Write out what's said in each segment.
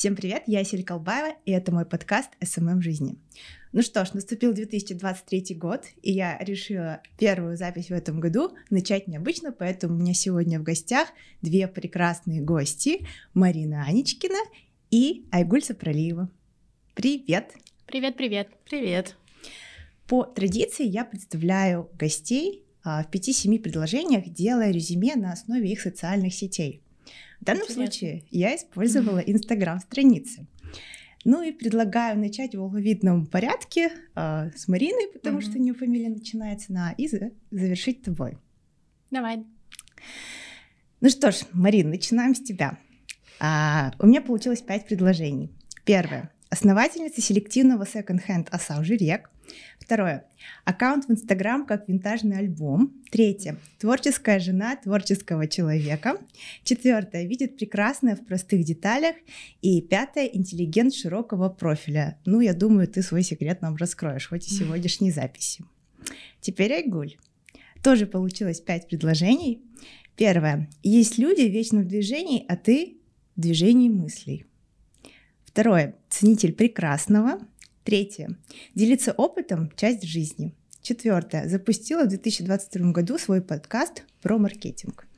Всем привет, я Сель Колбаева, и это мой подкаст «SMM жизни». Ну что ж, наступил 2023 год, и я решила первую запись в этом году начать необычно, поэтому у меня сегодня в гостях две прекрасные гости, Марина Анечкина и Айгуль Сапролиева. Привет! Привет-привет! Привет! По традиции я представляю гостей а, в 5-7 предложениях, делая резюме на основе их социальных сетей. В данном Интересно. случае я использовала Инстаграм-страницы. Ну и предлагаю начать в алфавитном порядке э, с Мариной, потому mm-hmm. что у нее фамилия начинается на «и», завершить тобой. Давай. Ну что ж, Марин, начинаем с тебя. А, у меня получилось пять предложений. Первое. Основательница селективного секонд-хенд Асау Жирек. Второе. Аккаунт в Инстаграм как винтажный альбом. Третье. Творческая жена творческого человека. Четвертое. Видит прекрасное в простых деталях. И пятое. Интеллигент широкого профиля. Ну, я думаю, ты свой секрет нам раскроешь, хоть и сегодняшней записи. Теперь Айгуль. Тоже получилось пять предложений. Первое. Есть люди вечно в движении, а ты в движении мыслей. Второе. Ценитель прекрасного. Третье. Делиться опытом – часть жизни. Четвертое. Запустила в 2022 году свой подкаст про маркетинг.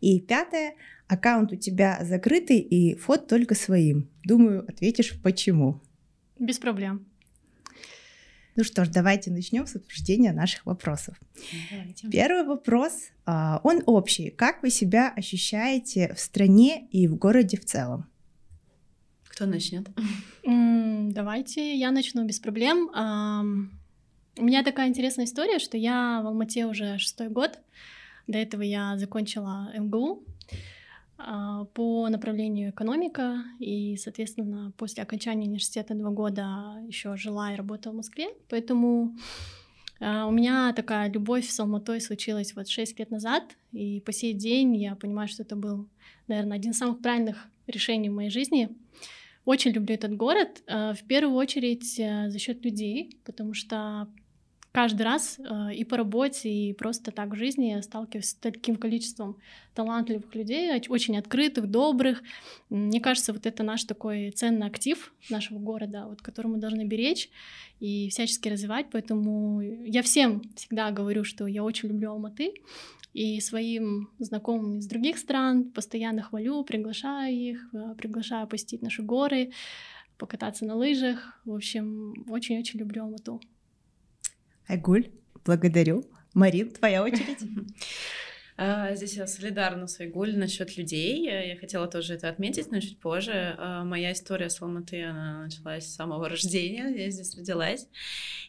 И пятое. Аккаунт у тебя закрытый и фот только своим. Думаю, ответишь почему. Без проблем. Ну что ж, давайте начнем с обсуждения наших вопросов. Давайте. Первый вопрос, а, он общий. Как вы себя ощущаете в стране и в городе в целом? Кто начнет? Давайте я начну без проблем. У меня такая интересная история, что я в Алмате уже шестой год. До этого я закончила МГУ а, по направлению экономика, и, соответственно, после окончания университета два года еще жила и работала в Москве, поэтому а, у меня такая любовь с Алматой случилась вот шесть лет назад, и по сей день я понимаю, что это был, наверное, один из самых правильных решений в моей жизни — очень люблю этот город, э, в первую очередь э, за счет людей, потому что каждый раз э, и по работе, и просто так в жизни я сталкиваюсь с таким количеством талантливых людей, очень открытых, добрых. Мне кажется, вот это наш такой ценный актив нашего города, вот, который мы должны беречь и всячески развивать. Поэтому я всем всегда говорю, что я очень люблю Алматы. И своим знакомым из других стран постоянно хвалю, приглашаю их, э, приглашаю посетить наши горы, покататься на лыжах. В общем, очень-очень люблю Алмату. Айгуль, благодарю. Марин, твоя очередь. А, здесь я солидарна с Айгуль насчет людей. Я хотела тоже это отметить, но чуть позже. А, моя история с Алматы, она началась с самого рождения. Я здесь родилась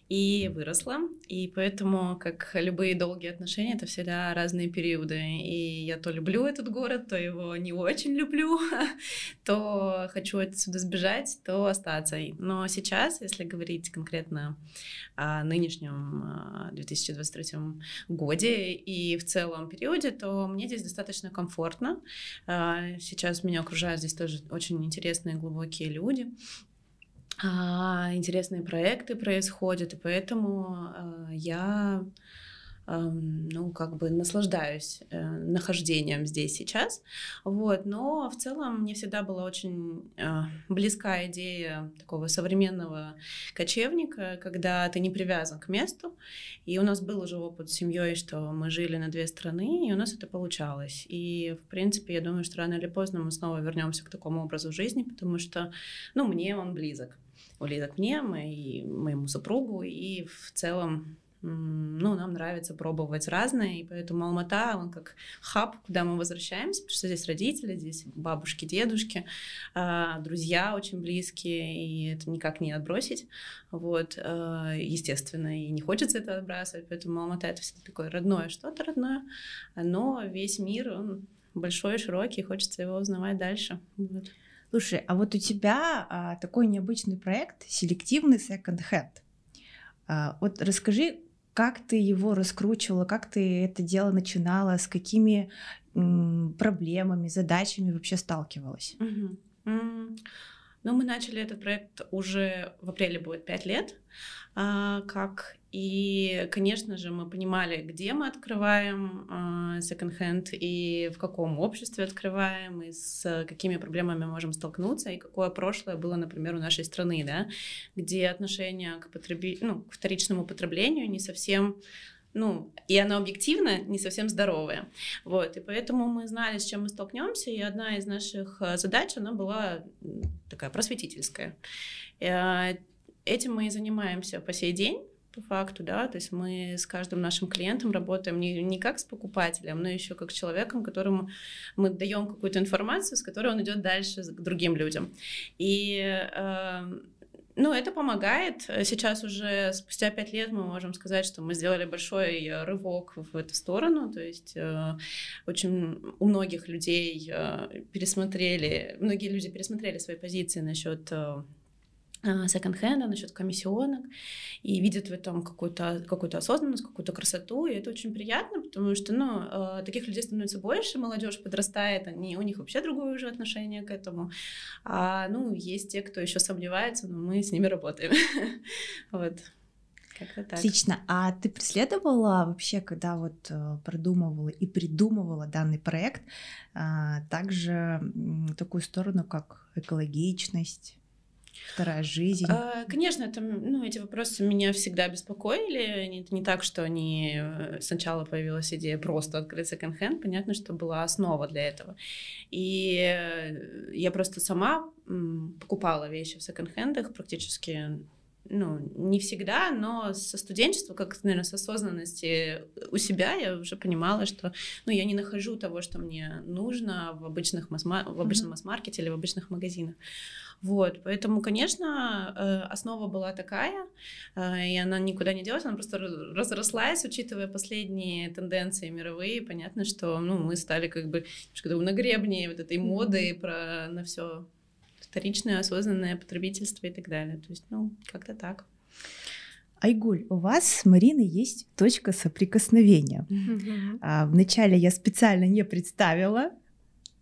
и выросла. И поэтому, как любые долгие отношения, это всегда разные периоды. И я то люблю этот город, то его не очень люблю, то хочу отсюда сбежать, то остаться. Но сейчас, если говорить конкретно о нынешнем 2023 годе и в целом периоде, природе, то мне здесь достаточно комфортно. А, сейчас меня окружают здесь тоже очень интересные глубокие люди. А, интересные проекты происходят, и поэтому а, я ну, как бы наслаждаюсь э, нахождением здесь сейчас, вот, но в целом мне всегда была очень э, близка идея такого современного кочевника, когда ты не привязан к месту, и у нас был уже опыт с семьей, что мы жили на две страны, и у нас это получалось, и, в принципе, я думаю, что рано или поздно мы снова вернемся к такому образу жизни, потому что, ну, мне он близок, близок мне, моей, моему супругу, и в целом ну, нам нравится пробовать разное, и поэтому Алмата, он как хаб, куда мы возвращаемся, потому что здесь родители, здесь бабушки, дедушки, а, друзья очень близкие, и это никак не отбросить, вот, а, естественно, и не хочется это отбрасывать, поэтому Алмата — это всегда такое родное что-то родное, но весь мир, он большой, широкий, хочется его узнавать дальше. Вот. Слушай, а вот у тебя а, такой необычный проект, селективный second-hand. А, вот расскажи, как ты его раскручивала, как ты это дело начинала, с какими м, проблемами, задачами вообще сталкивалась? Угу. Но мы начали этот проект уже в апреле будет пять лет, а, как и, конечно же, мы понимали, где мы открываем секонд-хенд и в каком обществе открываем, и с какими проблемами можем столкнуться, и какое прошлое было, например, у нашей страны, да, где отношение к, потреби... ну, к вторичному потреблению не совсем ну, и оно объективно не совсем здоровое. Вот, и поэтому мы знали, с чем мы столкнемся, и одна из наших э, задач, она была такая просветительская. Э, этим мы и занимаемся по сей день, по факту, да, то есть мы с каждым нашим клиентом работаем не, не как с покупателем, но еще как с человеком, которому мы даем какую-то информацию, с которой он идет дальше к другим людям. И э, ну, это помогает. Сейчас уже спустя пять лет мы можем сказать, что мы сделали большой рывок в эту сторону. То есть э, очень у многих людей э, пересмотрели, многие люди пересмотрели свои позиции насчет э, Э, секонд-хенда, насчет комиссионок, и видят в этом какую-то какую осознанность, какую-то красоту, и это очень приятно, потому что, ну, э, таких людей становится больше, молодежь подрастает, они, у них вообще другое уже отношение к этому, а, ну, есть те, кто еще сомневается, но мы с ними работаем, вот. Отлично. А ты преследовала вообще, когда вот э, продумывала и придумывала данный проект, также такую сторону, как экологичность, Вторая жизнь. А, конечно, это, ну, эти вопросы меня всегда беспокоили. Это не так, что они э, сначала появилась идея просто открыть секонд-хенд. Понятно, что была основа для этого. И э, я просто сама покупала вещи в секонд-хендах практически ну, не всегда, но со студенчества, как, наверное, с осознанности у себя я уже понимала, что, ну, я не нахожу того, что мне нужно в обычных масс в обычном масс-маркете или в обычных магазинах. Вот, поэтому, конечно, э, основа была такая, э, и она никуда не делась, она просто разрослась, учитывая последние тенденции мировые. Понятно, что ну, мы стали как бы на гребне вот этой моды про на все вторичное осознанное потребительство и так далее. То есть, ну, как-то так. Айгуль, у вас с Мариной есть точка соприкосновения. Mm-hmm. А, вначале я специально не представила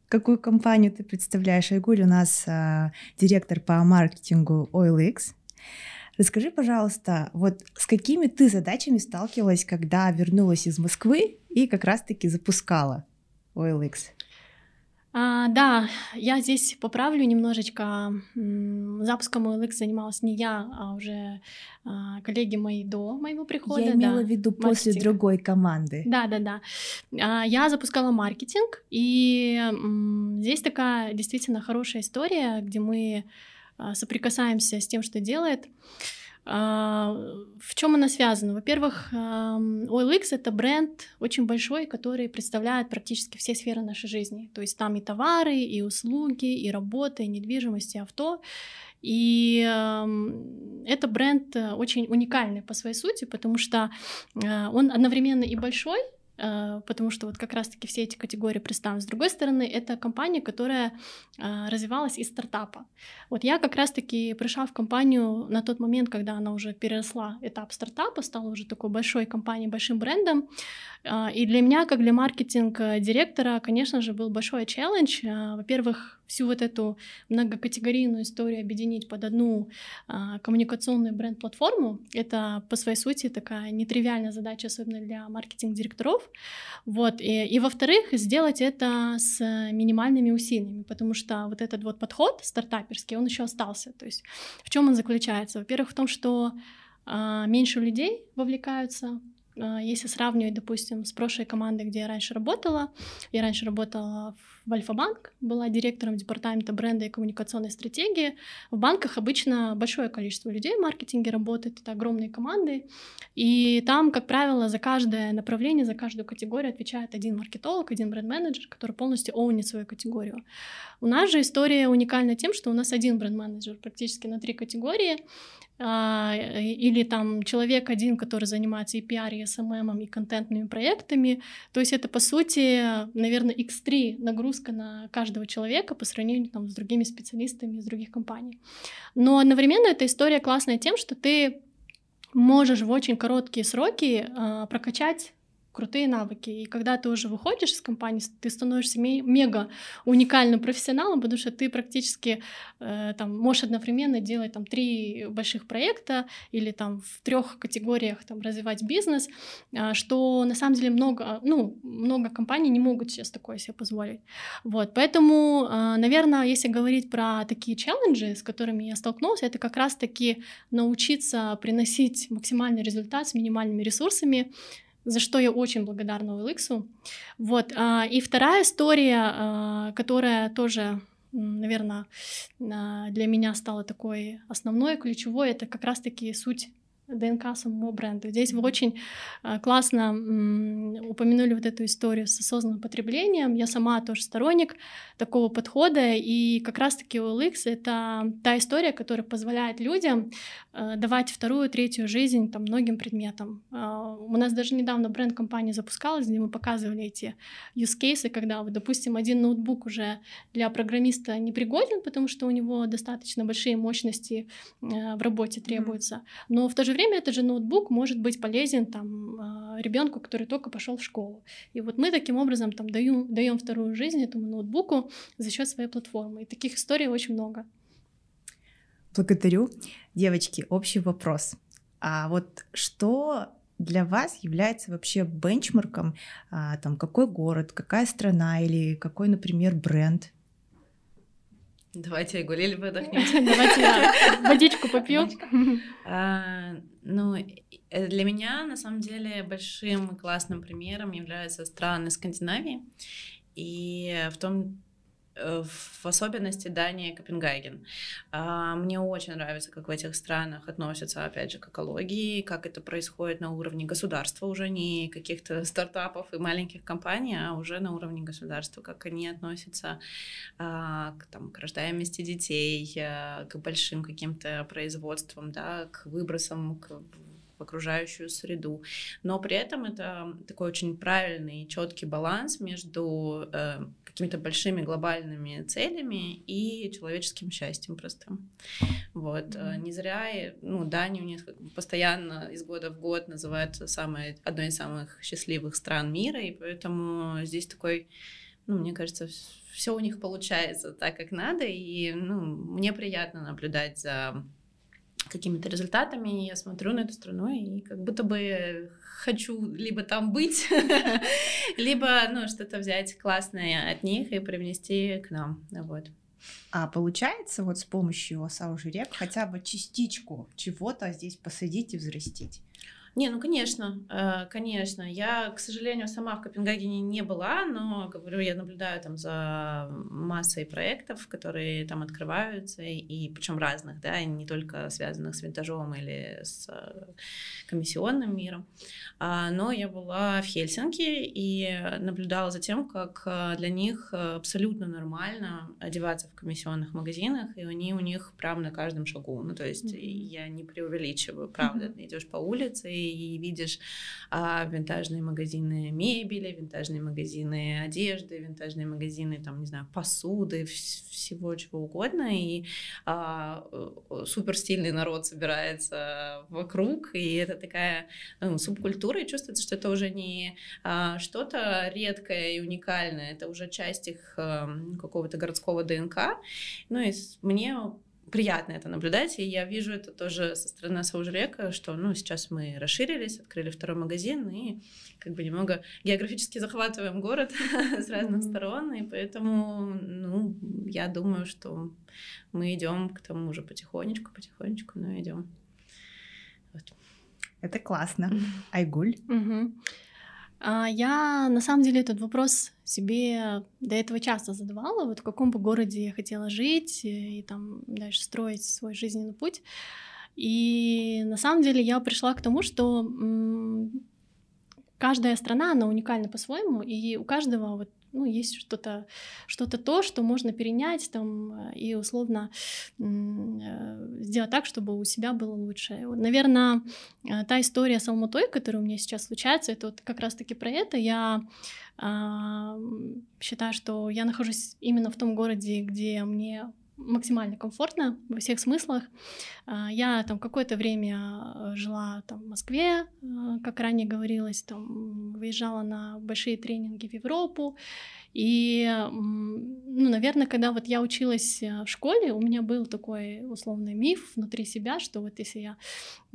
какую компанию ты представляешь. Айгуль у нас а, директор по маркетингу OilX. Расскажи, пожалуйста, вот с какими ты задачами сталкивалась, когда вернулась из Москвы и как раз-таки запускала OilX? А, да, я здесь поправлю немножечко. Запуском OLX занималась не я, а уже а, коллеги мои до моего прихода. Я имела да, в виду после маркетинг. другой команды. Да, да, да. А, я запускала маркетинг, и м, здесь такая действительно хорошая история, где мы а, соприкасаемся с тем, что делает. А, в чем она связана? Во-первых, OLX — это бренд очень большой, который представляет практически все сферы нашей жизни. То есть там и товары, и услуги, и работа, и недвижимость, и авто. И это бренд э, очень уникальный по своей сути, потому что э, он одновременно и большой, потому что вот как раз-таки все эти категории представлены. С другой стороны, это компания, которая э, развивалась из стартапа. Вот я как раз-таки пришла в компанию на тот момент, когда она уже переросла этап стартапа, стала уже такой большой компанией, большим брендом. Э, и для меня, как для маркетинг-директора, конечно же, был большой челлендж. Во-первых, всю вот эту многокатегорийную историю объединить под одну а, коммуникационную бренд-платформу. Это по своей сути такая нетривиальная задача, особенно для маркетинг-директоров. Вот. И, и во-вторых, сделать это с минимальными усилиями, потому что вот этот вот подход стартаперский, он еще остался. То есть в чем он заключается? Во-первых, в том, что а, меньше людей вовлекаются а, если сравнивать, допустим, с прошлой командой, где я раньше работала, я раньше работала в Альфа-банк, была директором департамента бренда и коммуникационной стратегии. В банках обычно большое количество людей в маркетинге работает, это огромные команды, и там, как правило, за каждое направление, за каждую категорию отвечает один маркетолог, один бренд-менеджер, который полностью оунит свою категорию. У нас же история уникальна тем, что у нас один бренд-менеджер практически на три категории, а, или там человек один, который занимается и пиар, и SMM, и контентными проектами. То есть это, по сути, наверное, x3 нагрузка на каждого человека по сравнению там, с другими специалистами из других компаний. Но одновременно эта история классная тем, что ты можешь в очень короткие сроки э, прокачать крутые навыки. И когда ты уже выходишь из компании, ты становишься мега уникальным профессионалом, потому что ты практически э, там можешь одновременно делать там три больших проекта или там в трех категориях там развивать бизнес, э, что на самом деле много, ну, много компаний не могут сейчас такое себе позволить. Вот, поэтому, э, наверное, если говорить про такие челленджи, с которыми я столкнулась, это как раз-таки научиться приносить максимальный результат с минимальными ресурсами, за что я очень благодарна OLX. Вот. А, и вторая история, а, которая тоже наверное, для меня стала такой основной, ключевой, это как раз-таки суть ДНК самого бренда. Здесь вы очень а, классно упомянули вот эту историю с осознанным потреблением. Я сама тоже сторонник такого подхода, и как раз-таки OLX — это та история, которая позволяет людям а, давать вторую, третью жизнь там, многим предметам. А, у нас даже недавно бренд-компания запускалась, где мы показывали эти use cases, когда, вот, допустим, один ноутбук уже для программиста не пригоден, потому что у него достаточно большие мощности в работе требуются, но в то же время время этот же ноутбук может быть полезен там а, ребенку, который только пошел в школу. И вот мы таким образом там даем, даем вторую жизнь этому ноутбуку за счет своей платформы. И таких историй очень много. Благодарю. Девочки, общий вопрос. А вот что для вас является вообще бенчмарком, а, там, какой город, какая страна или какой, например, бренд? Давайте Айгуль выдохнем. Давайте я водичку попью. А, ну, э, для меня, на самом деле, большим классным примером являются страны Скандинавии. И в том в особенности Дания и Копенгаген. А, мне очень нравится, как в этих странах относятся, опять же, к экологии, как это происходит на уровне государства, уже не каких-то стартапов и маленьких компаний, а уже на уровне государства, как они относятся а, к, там, к рождаемости детей, а, к большим каким-то производствам, да, к выбросам, к в окружающую среду. Но при этом это такой очень правильный, четкий баланс между э, какими-то большими глобальными целями и человеческим счастьем простым. Вот. Mm-hmm. Не зря, ну, Данию у них постоянно из года в год называют самой, одной из самых счастливых стран мира, и поэтому здесь такой, ну, мне кажется, все у них получается так, как надо, и, ну, мне приятно наблюдать за какими-то результатами, я смотрю на эту страну и как будто бы хочу либо там быть, либо ну, что-то взять классное от них и привнести к нам. Вот. А получается вот с помощью Осаужи-рек хотя бы частичку чего-то здесь посадить и взрастить? Не, ну конечно, э, конечно. Я, к сожалению, сама в Копенгагене не была, но, говорю, я наблюдаю там за массой проектов, которые там открываются, и причем разных, да, не только связанных с винтажом или с э, комиссионным миром. А, но я была в Хельсинки и наблюдала за тем, как э, для них абсолютно нормально одеваться в комиссионных магазинах, и они у них прям на каждом шагу. Ну, то есть mm-hmm. я не преувеличиваю, правда. Mm-hmm. Идешь по улице, и видишь а, винтажные магазины мебели, винтажные магазины одежды, винтажные магазины, там, не знаю, посуды, всего чего угодно, и а, супер стильный народ собирается вокруг, и это такая ну, субкультура, и чувствуется, что это уже не а, что-то редкое и уникальное, это уже часть их а, какого-то городского ДНК. Ну и мне приятно это наблюдать, и я вижу это тоже со стороны Саужрека, что, ну, сейчас мы расширились, открыли второй магазин, и как бы немного географически захватываем город с разных сторон, и поэтому, ну, я думаю, что мы идем к тому же потихонечку, потихонечку, но идем. Вот. Это классно. Айгуль? Я на самом деле этот вопрос себе до этого часто задавала, вот в каком бы городе я хотела жить и там дальше строить свой жизненный путь. И на самом деле я пришла к тому, что каждая страна, она уникальна по-своему, и у каждого вот ну, есть что-то что то, что можно перенять там, э, и условно э, сделать так, чтобы у себя было лучше. Вот, наверное, э, та история с Алматой, которая у меня сейчас случается, это вот как раз-таки про это. Я считаю, что я нахожусь именно в том городе, где мне максимально комфортно во всех смыслах. А, я там какое-то время жила там в Москве, как ранее говорилось, там выезжала на большие тренинги в Европу, и, ну, наверное, когда вот я училась э, в школе, у меня был такой условный миф внутри себя, что вот если я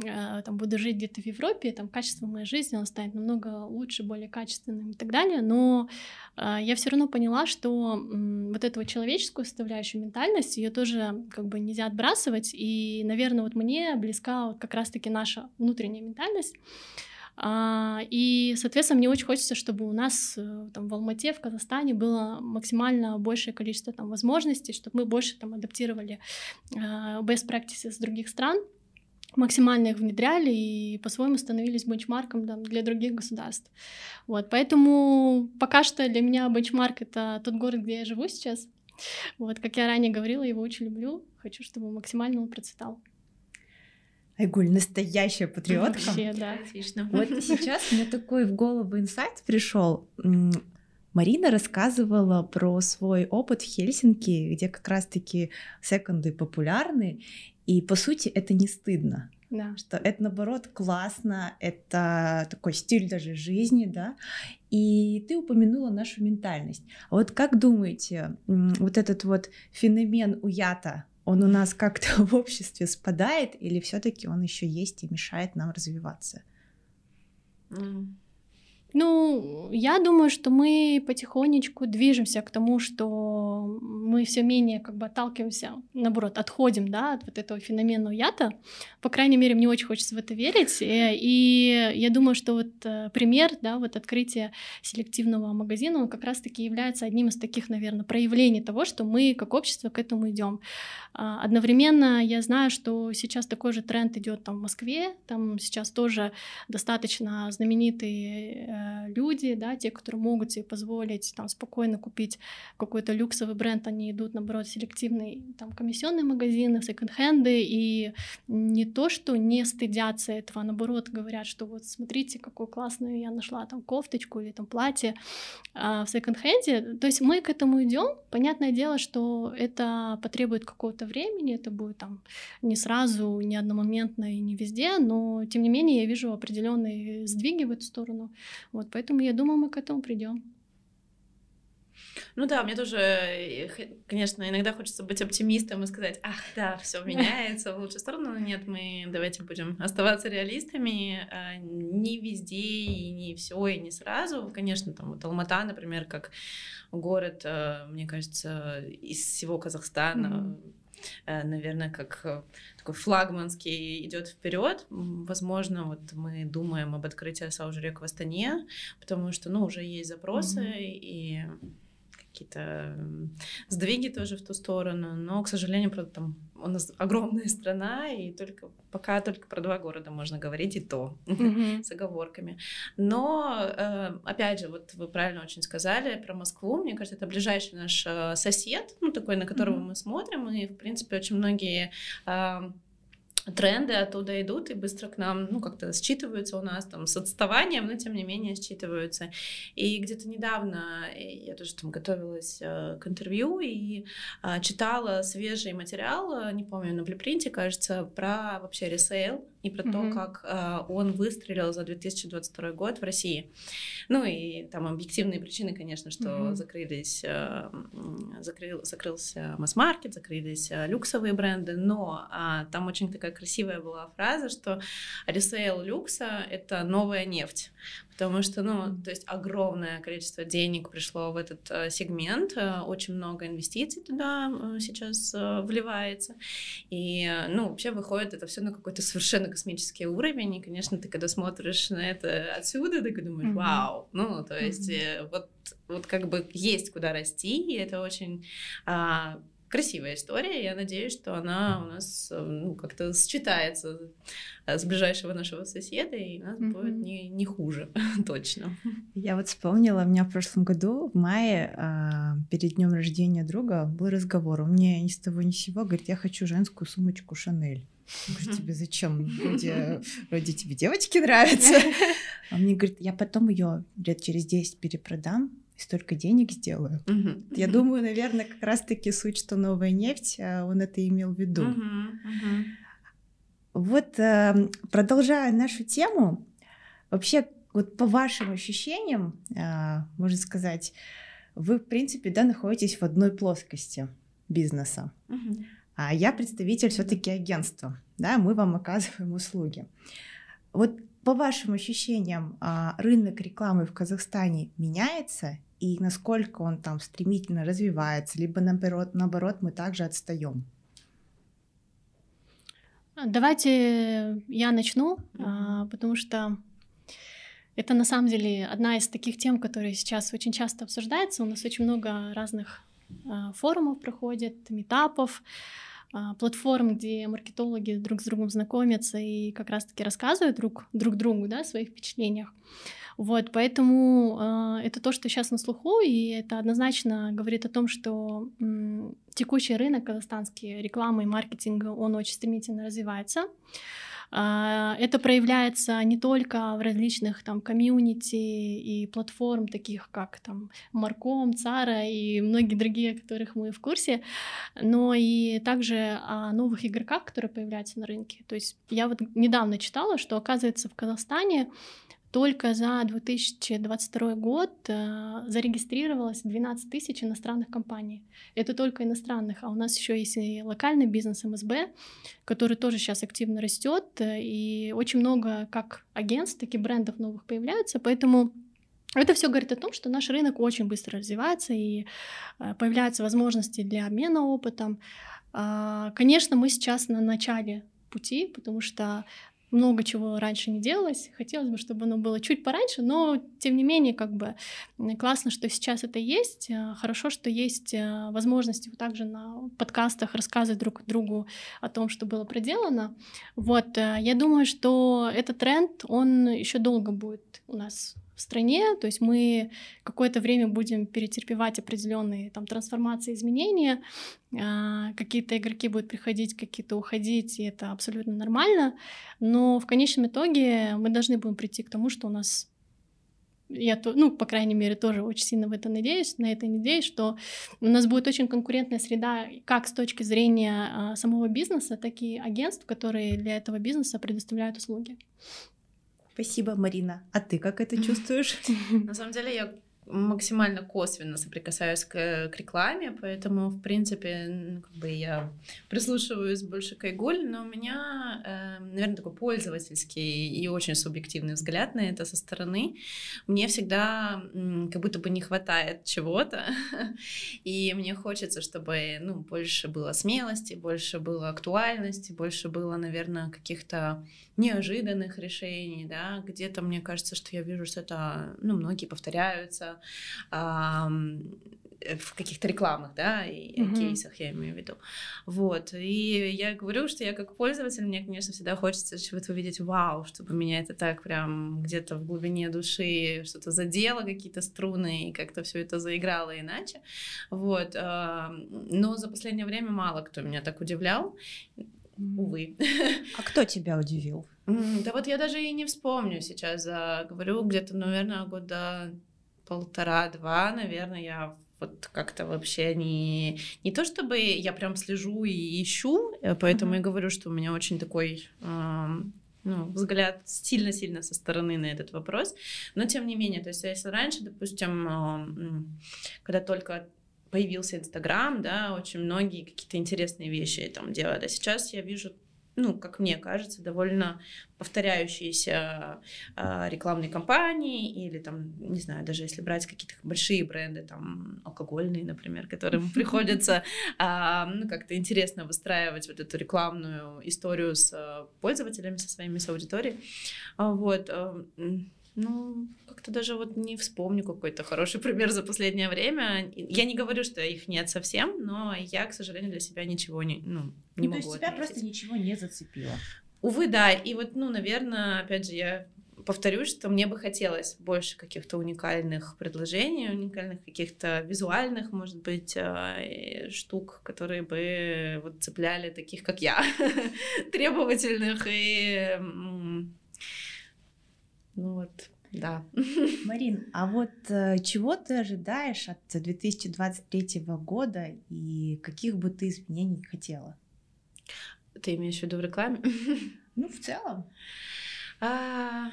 э, там буду жить где-то в Европе, там качество моей жизни оно станет намного лучше, более качественным и так далее. Но э, я все равно поняла, что э, вот эту человеческую составляющую ментальность ее тоже как бы нельзя отбрасывать. И, наверное, вот мне близка вот как раз-таки наша внутренняя ментальность. А, и, соответственно, мне очень хочется, чтобы у нас э, там, в Алмате, в Казахстане было максимально большее количество там, возможностей, чтобы мы больше там, адаптировали а, best practices других стран, максимально их внедряли и по-своему становились бенчмарком да, для других государств. Вот, поэтому пока что для меня бенчмарк — это тот город, где я живу сейчас. Вот, как я ранее говорила, его очень люблю, хочу, чтобы максимально он процветал. Айгуль, настоящая патриотка. Вообще, да. Отлично. Вот сейчас мне такой в голову инсайт пришел. Марина рассказывала про свой опыт в Хельсинки, где как раз-таки секонды популярны, и по сути это не стыдно. Да. Что это наоборот классно, это такой стиль даже жизни, да. И ты упомянула нашу ментальность. А вот как думаете, вот этот вот феномен уята, он у нас как-то в обществе спадает, или все-таки он еще есть и мешает нам развиваться? Ну, я думаю, что мы потихонечку движемся к тому, что мы все менее как бы отталкиваемся, наоборот, отходим, да, от вот этого феномена уята. По крайней мере, мне очень хочется в это верить. Э, и я думаю, что вот э, пример, да, вот открытие селективного магазина, он как раз-таки является одним из таких, наверное, проявлений того, что мы как общество к этому идем. А, одновременно я знаю, что сейчас такой же тренд идет там в Москве, там сейчас тоже достаточно знаменитые э, люди, да, те, которые могут себе позволить там спокойно купить какой-то люксовый бренд, они идут, наоборот, в селективные там комиссионные магазины, секонд-хенды, и не то, что не стыдятся этого, а наоборот говорят, что вот смотрите, какую классную я нашла там кофточку или там платье а, в секонд-хенде. То есть мы к этому идем. Понятное дело, что это потребует какого-то времени, это будет там не сразу, не одномоментно и не везде, но тем не менее я вижу определенные сдвиги в эту сторону. Вот, поэтому я думаю, мы к этому придем. Ну да, мне тоже, э, конечно, иногда хочется быть оптимистом и сказать, ах, да, все меняется в лучшую сторону, но нет, мы давайте будем оставаться реалистами, а, не везде и не все и не сразу. Конечно, там вот Алмата, например, как город, э, мне кажется, из всего Казахстана, mm-hmm. Наверное, как такой флагманский идет вперед. Возможно, вот мы думаем об открытии Саужрек в Астане, потому что, ну, уже есть запросы mm-hmm. и какие-то сдвиги тоже в ту сторону, но, к сожалению, правда, там у нас огромная страна, и только пока только про два города можно говорить, и то mm-hmm. с оговорками. Но, э, опять же, вот вы правильно очень сказали про Москву, мне кажется, это ближайший наш э, сосед, ну, такой, на которого mm-hmm. мы смотрим, и, в принципе, очень многие тренды оттуда идут и быстро к нам, ну, как-то считываются у нас там с отставанием, но тем не менее считываются. И где-то недавно я тоже там готовилась э, к интервью и э, читала свежий материал, э, не помню, на блюпринте, кажется, про вообще ресейл и про mm-hmm. то, как э, он выстрелил за 2022 год в России. Ну и там объективные причины, конечно, что mm-hmm. закрылись, э, закрыл, закрылся масс-маркет, закрылись э, люксовые бренды, но э, там очень такая красивая была фраза, что ресейл люкса — это новая нефть потому что, ну, то есть огромное количество денег пришло в этот э, сегмент, э, очень много инвестиций туда э, сейчас э, вливается, и, э, ну, вообще выходит это все на какой-то совершенно космический уровень, и, конечно, ты когда смотришь на это отсюда, ты думаешь, mm-hmm. вау, ну, то есть mm-hmm. вот, вот как бы есть куда расти, и это очень э, красивая история. Я надеюсь, что она у нас э, ну, как-то сочетается с ближайшего нашего соседа, и у нас mm-hmm. будет не, не хуже, точно. Я вот вспомнила, у меня в прошлом году, в мае, а, перед днем рождения друга, был разговор. У меня ни с того ни с сего, говорит, я хочу женскую сумочку Шанель. Говорю, тебе зачем? Вроде, вроде тебе девочки нравятся. А мне говорит, я потом ее лет через 10 перепродам, столько денег сделаю. Мгм. Я думаю, наверное, как раз-таки суть, что новая нефть, а, он это имел в виду. Мгм, мгм. Вот э, продолжая нашу тему, вообще вот по вашим ощущениям, э, можно сказать, вы, в принципе, да, находитесь в одной плоскости бизнеса. Мгм. А я представитель все-таки агентства, да, мы вам оказываем услуги. Вот по вашим ощущениям, а, рынок рекламы в Казахстане меняется и насколько он там стремительно развивается, либо наоборот, наоборот мы также отстаем? Давайте я начну, а, потому что это на самом деле одна из таких тем, которые сейчас очень часто обсуждаются. У нас очень много разных форумов проходит, метапов, а, платформ, где маркетологи друг с другом знакомятся и как раз-таки рассказывают друг, друг другу да, о своих впечатлениях. Вот, поэтому э, это то, что сейчас на слуху, и это однозначно говорит о том, что м, текущий рынок казахстанский рекламы и маркетинга, он очень стремительно развивается. А, Это проявляется не только в различных там комьюнити и платформ, таких как там Марком, Цара и многие другие, которых мы в курсе, но и также о новых игроках, которые появляются на рынке. То есть я вот недавно читала, что оказывается в Казахстане только за 2022 год э, зарегистрировалось 12 тысяч иностранных компаний. Это только иностранных, а у нас еще есть и локальный бизнес МСБ, который тоже сейчас активно растет, и очень много как агентств, так и брендов новых появляются, поэтому это все говорит о том, что наш рынок очень быстро развивается и э, появляются возможности для обмена опытом. А, Конечно, мы сейчас на начале пути, потому что много чего раньше не делалось. Хотелось бы, чтобы оно было чуть пораньше, но тем не менее, как бы классно, что сейчас это есть. Э, Хорошо, что есть э, возможности вот также на подкастах рассказывать друг другу о том, что было проделано. Вот, э, я думаю, что этот тренд, он еще долго будет у нас в стране, то есть мы какое-то время будем перетерпевать определенные там трансформации, изменения, а, какие-то игроки будут приходить, какие-то уходить, и это абсолютно нормально, но в конечном итоге мы должны будем прийти к тому, что у нас я, ну, по крайней мере, тоже очень сильно в это надеюсь, на это надеюсь, что у нас будет очень конкурентная среда как с точки зрения а, самого бизнеса, так и агентств, которые для этого бизнеса предоставляют услуги. Спасибо, Марина. А ты как это чувствуешь? На самом деле я максимально косвенно соприкасаюсь к, к рекламе, поэтому, в принципе, как бы я прислушиваюсь больше к Айгуль, но у меня, э, наверное, такой пользовательский и очень субъективный взгляд на это со стороны. Мне всегда м, как будто бы не хватает чего-то, и мне хочется, чтобы, ну, больше было смелости, больше было актуальности, больше было, наверное, каких-то неожиданных решений, да, где-то мне кажется, что я вижу, что это, ну, многие повторяются в каких-то рекламах, да, и Мгм. кейсах я имею в виду. Вот, и я говорю, что я как пользователь, мне, конечно, всегда хочется чего-то увидеть, вау, чтобы меня это так прям где-то в глубине души что-то задело, какие-то струны, и как-то все это заиграло иначе, вот, ам, но за последнее время мало кто меня так удивлял, увы. А кто тебя удивил? Да вот я даже и не вспомню сейчас, а, говорю, где-то, наверное, года полтора-два, наверное, я вот как-то вообще не... Не то чтобы я прям слежу и ищу, э, поэтому Мгм. я говорю, что у меня очень такой... ам, ну, взгляд сильно-сильно со стороны на этот вопрос, но тем не менее, то есть если раньше, допустим, когда только появился Инстаграм, да, очень многие какие-то интересные вещи там делали. Сейчас я вижу ну, как мне кажется, довольно повторяющиеся а, рекламные кампании или там, не знаю, даже если брать какие-то большие бренды, там, алкогольные, например, которым приходится, а, ну, как-то интересно выстраивать вот эту рекламную историю с а, пользователями, со своими, с аудиторией. Вот, ну, как-то даже вот не вспомню какой-то хороший пример за последнее время. Я не говорю, что их нет совсем, но я, к сожалению, для себя ничего не, ну, не Ну, то могу есть тебя просто ничего не зацепило. Увы, да. И вот, ну, наверное, опять же, я повторюсь, что мне бы хотелось больше каких-то уникальных предложений, уникальных каких-то визуальных, может быть, э, штук, которые бы вот цепляли таких, как я, требовательных и ну вот да. Марин, а вот э, чего ты ожидаешь от 2023 года и каких бы ты изменений хотела? Ты имеешь в виду в рекламе? Ну, в целом. А,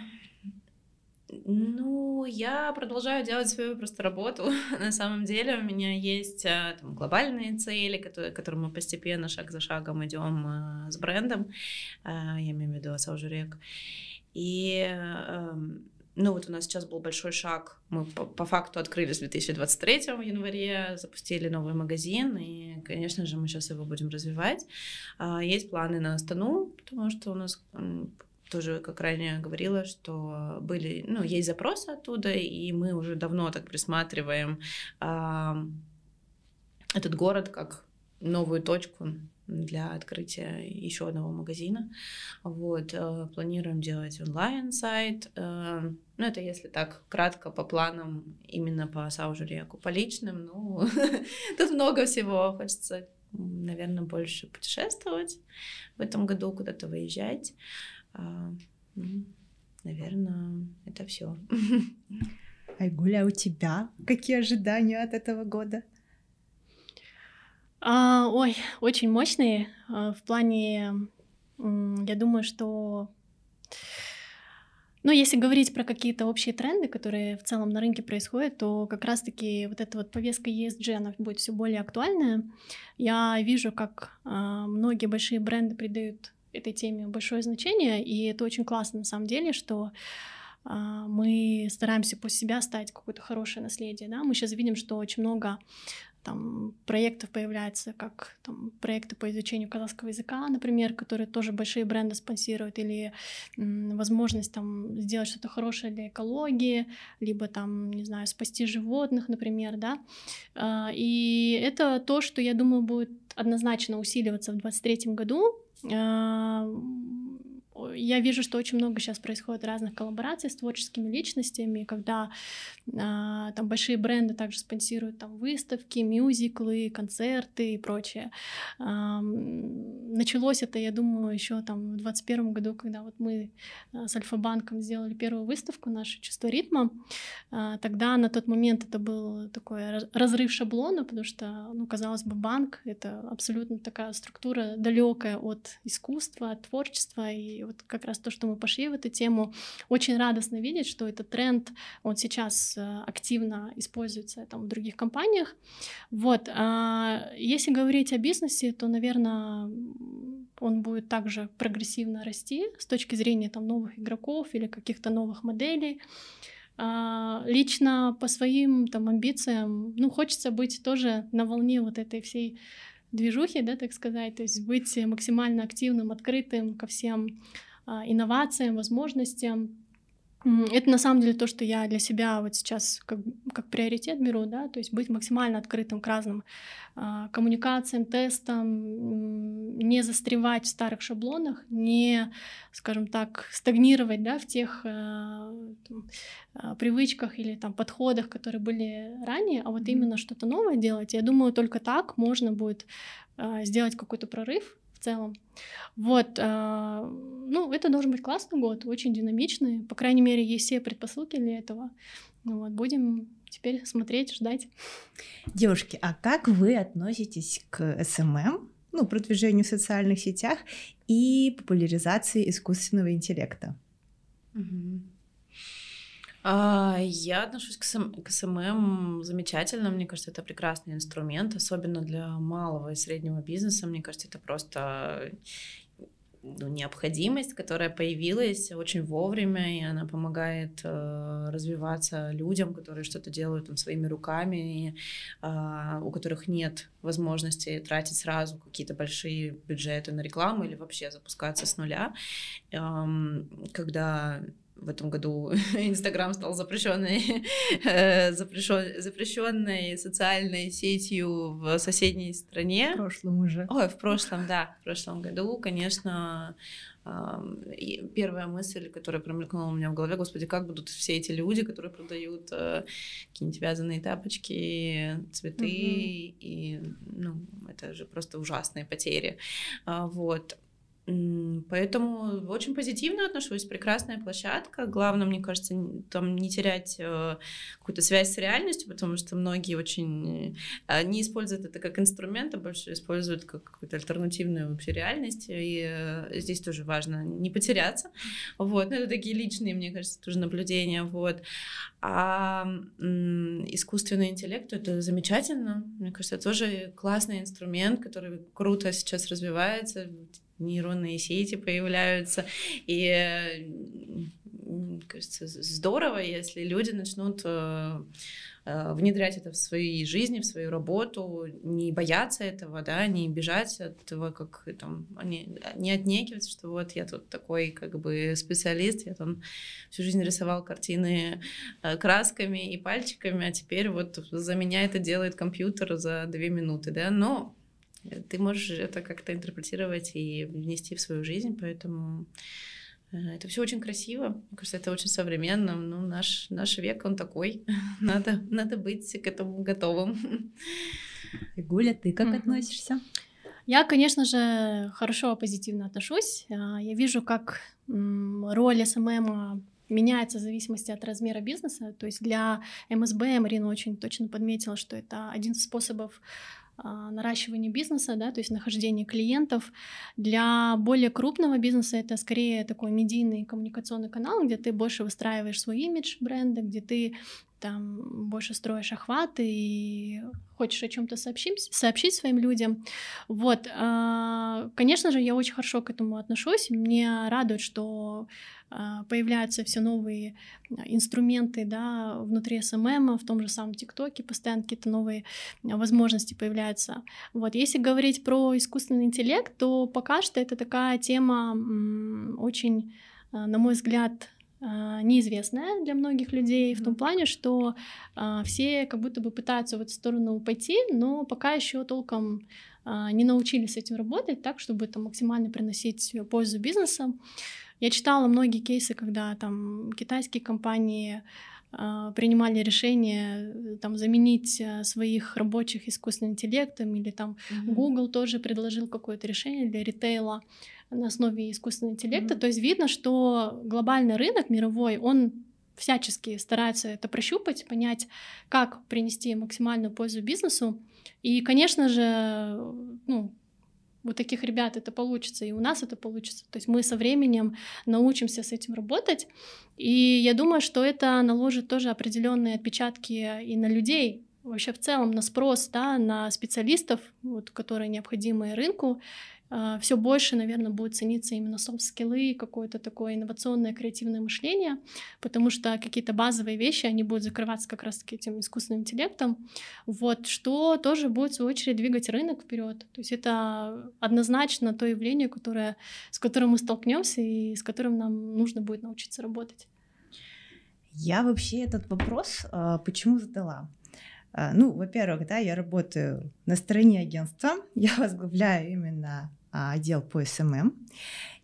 ну, я продолжаю делать свою просто работу. На самом деле у меня есть а, там, глобальные цели, которые, которые мы постепенно, шаг за шагом идем а, с брендом. Я имею в виду Асаужурек. И эм, ну вот у нас сейчас был большой шаг. Мы по, по факту открылись в 2023 в январе, запустили новый магазин, и, конечно же, мы сейчас его будем развивать. А, есть планы на Астану, потому что у нас тоже, как ранее говорила, что были, ну, есть запросы оттуда, и мы уже давно так присматриваем этот город как новую точку для открытия еще одного магазина. Вот, э, планируем делать онлайн-сайт. Э, ну, это если так кратко по планам, именно по Саужуреку, по личным, ну, тут много всего. Хочется, наверное, больше путешествовать в этом году, куда-то выезжать. А, ну, наверное, это все. Айгуля, а у тебя какие ожидания от этого года? А, ой, очень мощные. А, в плане, я думаю, что ну, если говорить про какие-то общие тренды, которые в целом на рынке происходят, то как раз-таки вот эта вот повестка ESG, она будет все более актуальная. Я вижу, как э, многие большие бренды придают этой теме большое значение, и это очень классно на самом деле, что э, мы стараемся после себя стать какое-то хорошее наследие. Да? Мы сейчас видим, что очень много там проектов появляется, как там проекты по изучению казахского языка, например, которые тоже большие бренды спонсируют, или м, возможность там сделать что-то хорошее для экологии, либо там, не знаю, спасти животных, например, да. А, и это то, что, я думаю, будет однозначно усиливаться в 2023 году. А, я вижу, что очень много сейчас происходит разных коллабораций с творческими личностями, когда а, там большие бренды также спонсируют там выставки, мюзиклы, концерты и прочее. А, началось это, я думаю, еще там в 2021 году, когда вот мы а, с Альфа-банком сделали первую выставку «Наше чувство ритма». А, тогда на тот момент это был такой разрыв шаблона, потому что, ну, казалось бы, банк — это абсолютно такая структура далекая от искусства, от творчества, и вот как раз то, что мы пошли в эту тему, очень радостно видеть, что этот тренд, он сейчас э, активно используется там в других компаниях. Вот. А если говорить о бизнесе, то, наверное, он будет также прогрессивно расти с точки зрения там новых игроков или каких-то новых моделей. А, лично по своим там амбициям, ну, хочется быть тоже на волне вот этой всей движухи, да, так сказать, то есть быть максимально активным, открытым ко всем а, инновациям, возможностям. Это на самом деле то, что я для себя вот сейчас как, как приоритет беру, да, то есть быть максимально открытым к разным э, коммуникациям, тестам, не застревать в старых шаблонах, не, скажем так, стагнировать, да, в тех э, там, э, привычках или там подходах, которые были ранее, а вот именно что-то новое делать. Я думаю, только так можно будет э, сделать какой-то прорыв в целом. Вот, э, ну, это должен быть классный год, очень динамичный. По крайней мере, есть все предпосылки для этого. Ну, вот, будем теперь смотреть, ждать. Девушки, а как вы относитесь к SMM, ну, продвижению в социальных сетях и популяризации искусственного интеллекта? Угу. А, я отношусь к, SM, к SMM замечательно. Мне кажется, это прекрасный инструмент, особенно для малого и среднего бизнеса. Мне кажется, это просто ну, необходимость, которая появилась очень вовремя, и она помогает э, развиваться людям, которые что-то делают там, своими руками, и, э, у которых нет возможности тратить сразу какие-то большие бюджеты на рекламу или вообще запускаться с нуля. Эм, когда в этом году Инстаграм стал запрещенной, э, запрещен, запрещенной социальной сетью в соседней стране. В прошлом уже. Ой, в прошлом, да, в прошлом году, конечно, первая мысль, которая промелькнула у меня в голове, господи, как будут все эти люди, которые продают э, какие-нибудь вязаные тапочки, цветы, угу. и, ну, это же просто ужасные потери. А, вот. Поэтому очень позитивно отношусь, прекрасная площадка. Главное, мне кажется, там не терять э, какую-то связь с реальностью, потому что многие очень э, не используют это как инструмент, а больше используют как какую-то альтернативную вообще реальность. И э, здесь тоже важно не потеряться. Вот, ну, это такие личные, мне кажется, тоже наблюдения. Вот. А искусственный интеллект это замечательно. Мне кажется, тоже классный инструмент, который круто сейчас развивается нейронные сети появляются, и кажется, здорово, если люди начнут э, э, внедрять это в свои жизни, в свою работу, не бояться этого, да, не бежать от этого, как там, не, не отнекиваться, что вот я тут такой как бы специалист, я там всю жизнь рисовал картины э, красками и пальчиками, а теперь вот за меня это делает компьютер за две минуты, да, но ты можешь это как-то интерпретировать и внести в свою жизнь, поэтому э, это все очень красиво. Мне кажется, это очень современно. Ну, наш, наш век, он такой. надо, надо быть к этому готовым. Гуля, ты как mm-hmm. относишься? Я, конечно же, хорошо позитивно отношусь. А, я вижу, как роль SMM меняется в зависимости от размера бизнеса. То есть для МСБ Марина очень точно подметила, что это один из способов а, наращивание бизнеса, да, то есть нахождение клиентов. Для более крупного бизнеса это скорее такой медийный коммуникационный канал, где ты больше выстраиваешь свой имидж бренда, где ты там больше строишь охваты и хочешь о чем-то сообщить, сообщить своим людям. Вот, а, конечно же, я очень хорошо к этому отношусь. Мне радует, что а, появляются все новые инструменты да, внутри SMM, в том же самом TikTok'е, постоянно какие-то новые возможности появляются. Вот. Если говорить про искусственный интеллект, то пока что это такая тема очень, на мой взгляд, а, неизвестная для многих людей в том плане, что а, все как будто бы пытаются в эту сторону пойти, но пока еще толком а, не научились с этим работать так, чтобы это максимально приносить пользу бизнесу. Я читала многие кейсы, когда там китайские компании принимали решение там заменить своих рабочих искусственным интеллектом или там mm-hmm. Google тоже предложил какое-то решение для ритейла на основе искусственного интеллекта. Mm-hmm. То есть видно, что глобальный рынок мировой, он всячески старается это прощупать, понять, как принести максимальную пользу бизнесу. И, конечно же, ну, у таких ребят это получится, и у нас это получится. То есть мы со временем научимся с этим работать. И я думаю, что это наложит тоже определенные отпечатки и на людей, вообще в целом на спрос, да, на специалистов, вот, которые необходимы рынку. А, все больше, наверное, будет цениться именно софт-скиллы, какое-то такое инновационное креативное мышление, потому что какие-то базовые вещи, они будут закрываться как раз-таки этим искусственным интеллектом, вот, что тоже будет, в свою очередь, двигать рынок вперед. То есть это однозначно то явление, которое, с которым мы столкнемся и с которым нам нужно будет научиться работать. Я вообще этот вопрос а, почему задала? А, ну, во-первых, да, я работаю на стороне агентства, я возглавляю именно отдел по SMM.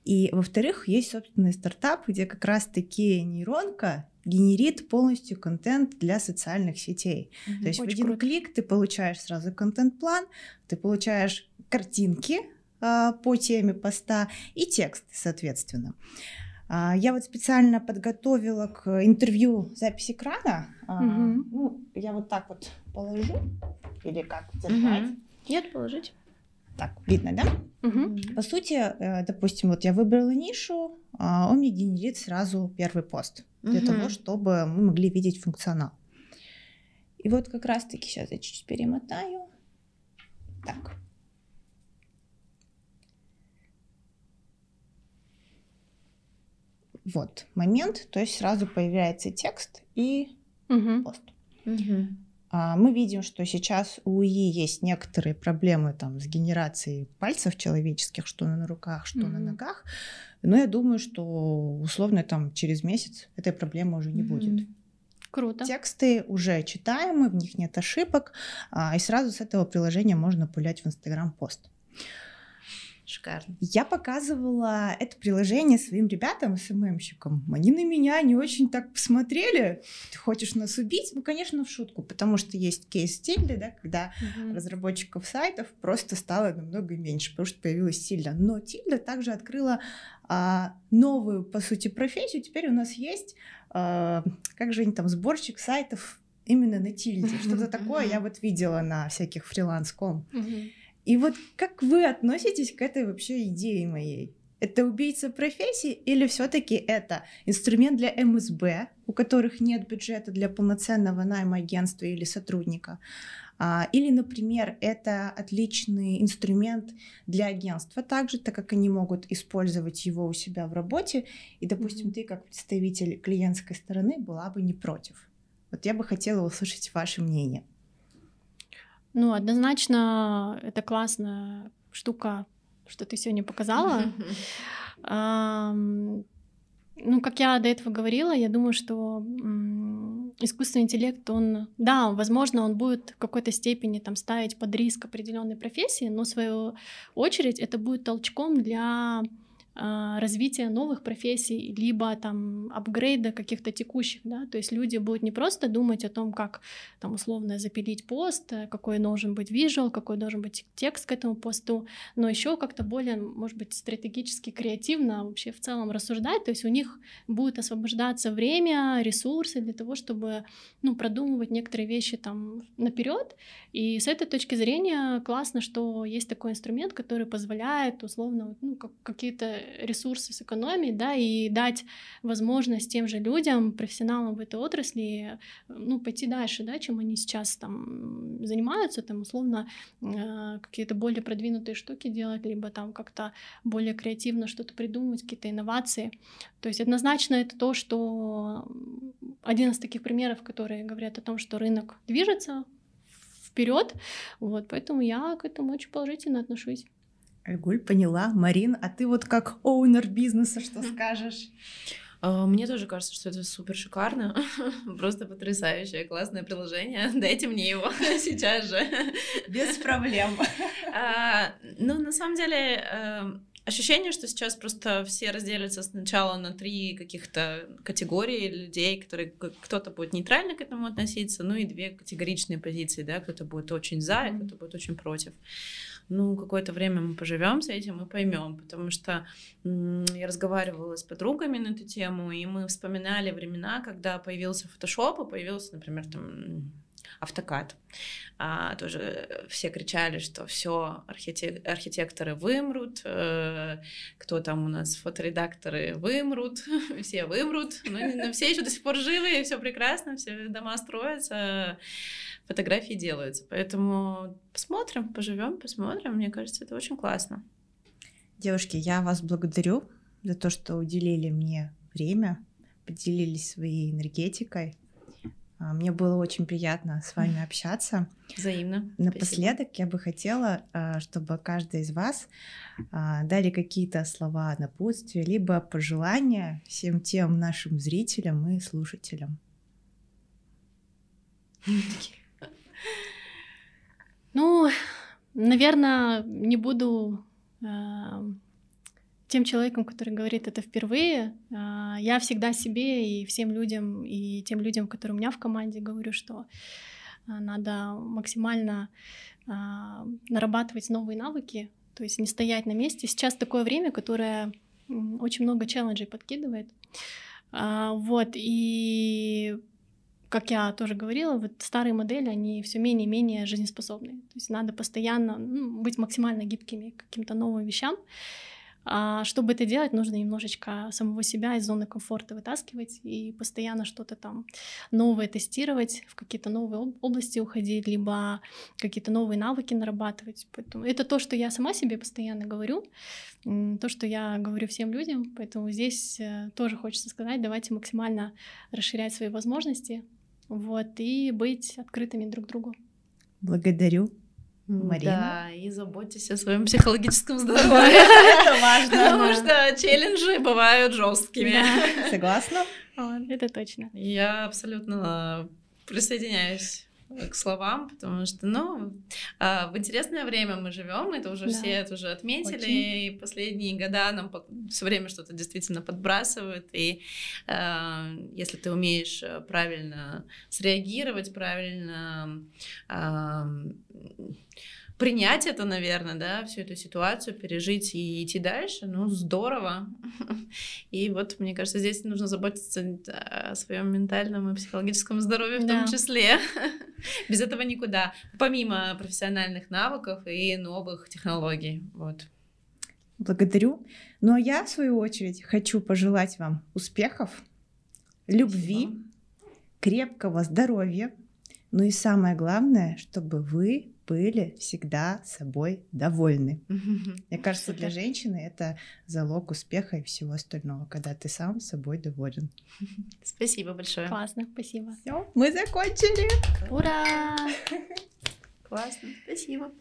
И, во-вторых, есть собственный стартап, где как раз-таки нейронка генерит полностью контент для социальных сетей. Mm-hmm, То есть в один круто. клик ты получаешь сразу контент-план, ты получаешь картинки э, по теме поста и текст, соответственно. Э, я вот специально подготовила к интервью запись экрана. Э, mm-hmm. Ну, я вот так вот положу или как держать? Mm-hmm. Нет, положить. Так, видно, да? Угу. По сути, э, допустим, вот я выбрала нишу, а он мне генерит сразу первый пост для угу. того, чтобы мы могли видеть функционал. И вот как раз-таки сейчас я чуть-чуть перемотаю. Так. Вот момент, то есть сразу появляется текст и угу. пост. Угу. А, мы видим, что сейчас у ИИ есть некоторые проблемы там, с генерацией пальцев человеческих, что на руках, что mm-hmm. на ногах. Но я думаю, что условно там через месяц этой проблемы уже не mm-hmm. будет. Круто. Тексты уже читаемы, в них нет ошибок, а, и сразу с этого приложения можно пулять в Инстаграм пост. Шикарно. Я показывала это приложение своим ребятам, СММщикам. Они на меня не очень так посмотрели. Ты хочешь нас убить? Ну, конечно, в шутку, потому что есть кейс Тильды, да, когда Мгм. разработчиков сайтов просто стало намного меньше, потому что появилась Тильда. Но Тильда также открыла а, новую, по сути, профессию. Теперь у нас есть, а, как же они там, сборщик сайтов именно на Тильде. Что-то такое я вот видела на всяких фриланс.ком. Мгм. И вот как вы относитесь к этой вообще идее моей? Это убийца профессии или все-таки это инструмент для МСБ, у которых нет бюджета для полноценного найма агентства или сотрудника? А, Или, например, это отличный инструмент для агентства также, так как они могут использовать его у себя в работе, и, допустим, Мгм. ты как представитель клиентской стороны была бы не против. Вот я бы хотела услышать ваше мнение. Ну, однозначно, это классная штука, что ты сегодня показала. Ну, как я до этого говорила, я думаю, что искусственный интеллект, он, да, возможно, он будет в какой-то степени там ставить под риск определенной профессии, но в свою очередь это будет толчком для развития новых профессий, либо там апгрейда каких-то текущих, да, то есть люди будут не просто думать о том, как там условно запилить пост, э, какой должен быть визуал, какой должен быть текст к этому посту, но еще как-то более, может быть, стратегически, креативно вообще в целом рассуждать, то есть у них будет освобождаться время, ресурсы для того, чтобы, ну, продумывать некоторые вещи там наперед, и с этой точки зрения классно, что есть такой инструмент, который позволяет условно ну, как, какие-то ресурсы сэкономить, да, и дать возможность тем же людям, профессионалам в этой отрасли, ну, пойти дальше, да, чем они сейчас там занимаются, там, условно, э, какие-то более продвинутые штуки делать, либо там как-то более креативно что-то придумывать, какие-то инновации. То есть однозначно это то, что один из таких примеров, которые говорят о том, что рынок движется вперед, вот, поэтому я к этому очень положительно отношусь. Альгуль, поняла. Марин, а ты вот как оунер бизнеса что скажешь? А, Мне тоже кажется, что это супер шикарно, просто потрясающее, классное приложение. Дайте мне его сейчас же. Без проблем. А, Ну, на самом деле, эм, ощущение, что сейчас просто все разделятся сначала на три каких-то категории людей, которые кто-то будет нейтрально к этому относиться, ну и две категоричные позиции, да, кто-то будет очень за, и кто-то будет очень против. Ну, какое-то время мы поживем с этим и поймем, потому что я разговаривала с подругами на эту тему, и мы вспоминали времена, когда появился Photoshop, и появился, например, там автокад. А, тоже все кричали, что все архитекторы вымрут, э, кто там у нас фоторедакторы вымрут, все вымрут, но, но все еще до сих пор живы, и все прекрасно, все дома строятся, фотографии делаются. Поэтому посмотрим, поживем, посмотрим. Мне кажется, это очень классно. Девушки, я вас благодарю за то, что уделили мне время, поделились своей энергетикой. А, Мне было очень приятно с вами общаться. Взаимно. Напоследок я бы хотела, а, чтобы каждый из вас а, дали какие-то слова напутствия, либо пожелания всем тем нашим зрителям и слушателям. Ну, наверное, не буду тем человеком, который говорит это впервые. Э, я всегда себе и всем людям, и тем людям, которые у меня в команде, говорю, что э, надо максимально э, нарабатывать новые навыки, то есть не стоять на месте. Сейчас такое время, которое очень много челленджей подкидывает. А, Вот, и как я тоже говорила, вот старые модели, они все менее и менее жизнеспособны. То есть надо постоянно ну, быть максимально гибкими к каким-то новым вещам. А чтобы это делать, нужно немножечко самого себя из зоны комфорта вытаскивать и постоянно что-то там новое тестировать, в какие-то новые об- области уходить, либо какие-то новые навыки нарабатывать. Поэтому это то, что я сама себе постоянно говорю, то, что я говорю всем людям. Поэтому здесь э, тоже хочется сказать, давайте максимально расширять свои возможности, вот, и быть открытыми друг другу. Благодарю. Марина? Да, и заботьтесь о своем психологическом здоровье. Это важно. Потому что челленджи бывают жесткими. Согласна? это точно. Я абсолютно присоединяюсь к словам, потому что, ну, а, в интересное время мы живем, это уже Да. все это уже отметили, Очень. и последние года нам все время что-то действительно подбрасывают, и а, если ты умеешь э, правильно среагировать, правильно а, принять это, наверное, да, всю эту ситуацию, пережить и идти дальше, ну, здорово. И вот, мне кажется, здесь нужно заботиться о своем ментальном и психологическом здоровье в Да. том числе. Без этого никуда. Помимо профессиональных навыков и новых технологий. Вот. Благодарю. Ну а я, в свою очередь, хочу пожелать вам успехов, любви, крепкого здоровья, ну и самое главное, чтобы вы были всегда собой довольны. Мне кажется, для женщины это залог успеха и всего остального, когда ты сам собой доволен. Спасибо большое. Классно, спасибо. Все, мы закончили. Ура! Классно. Спасибо.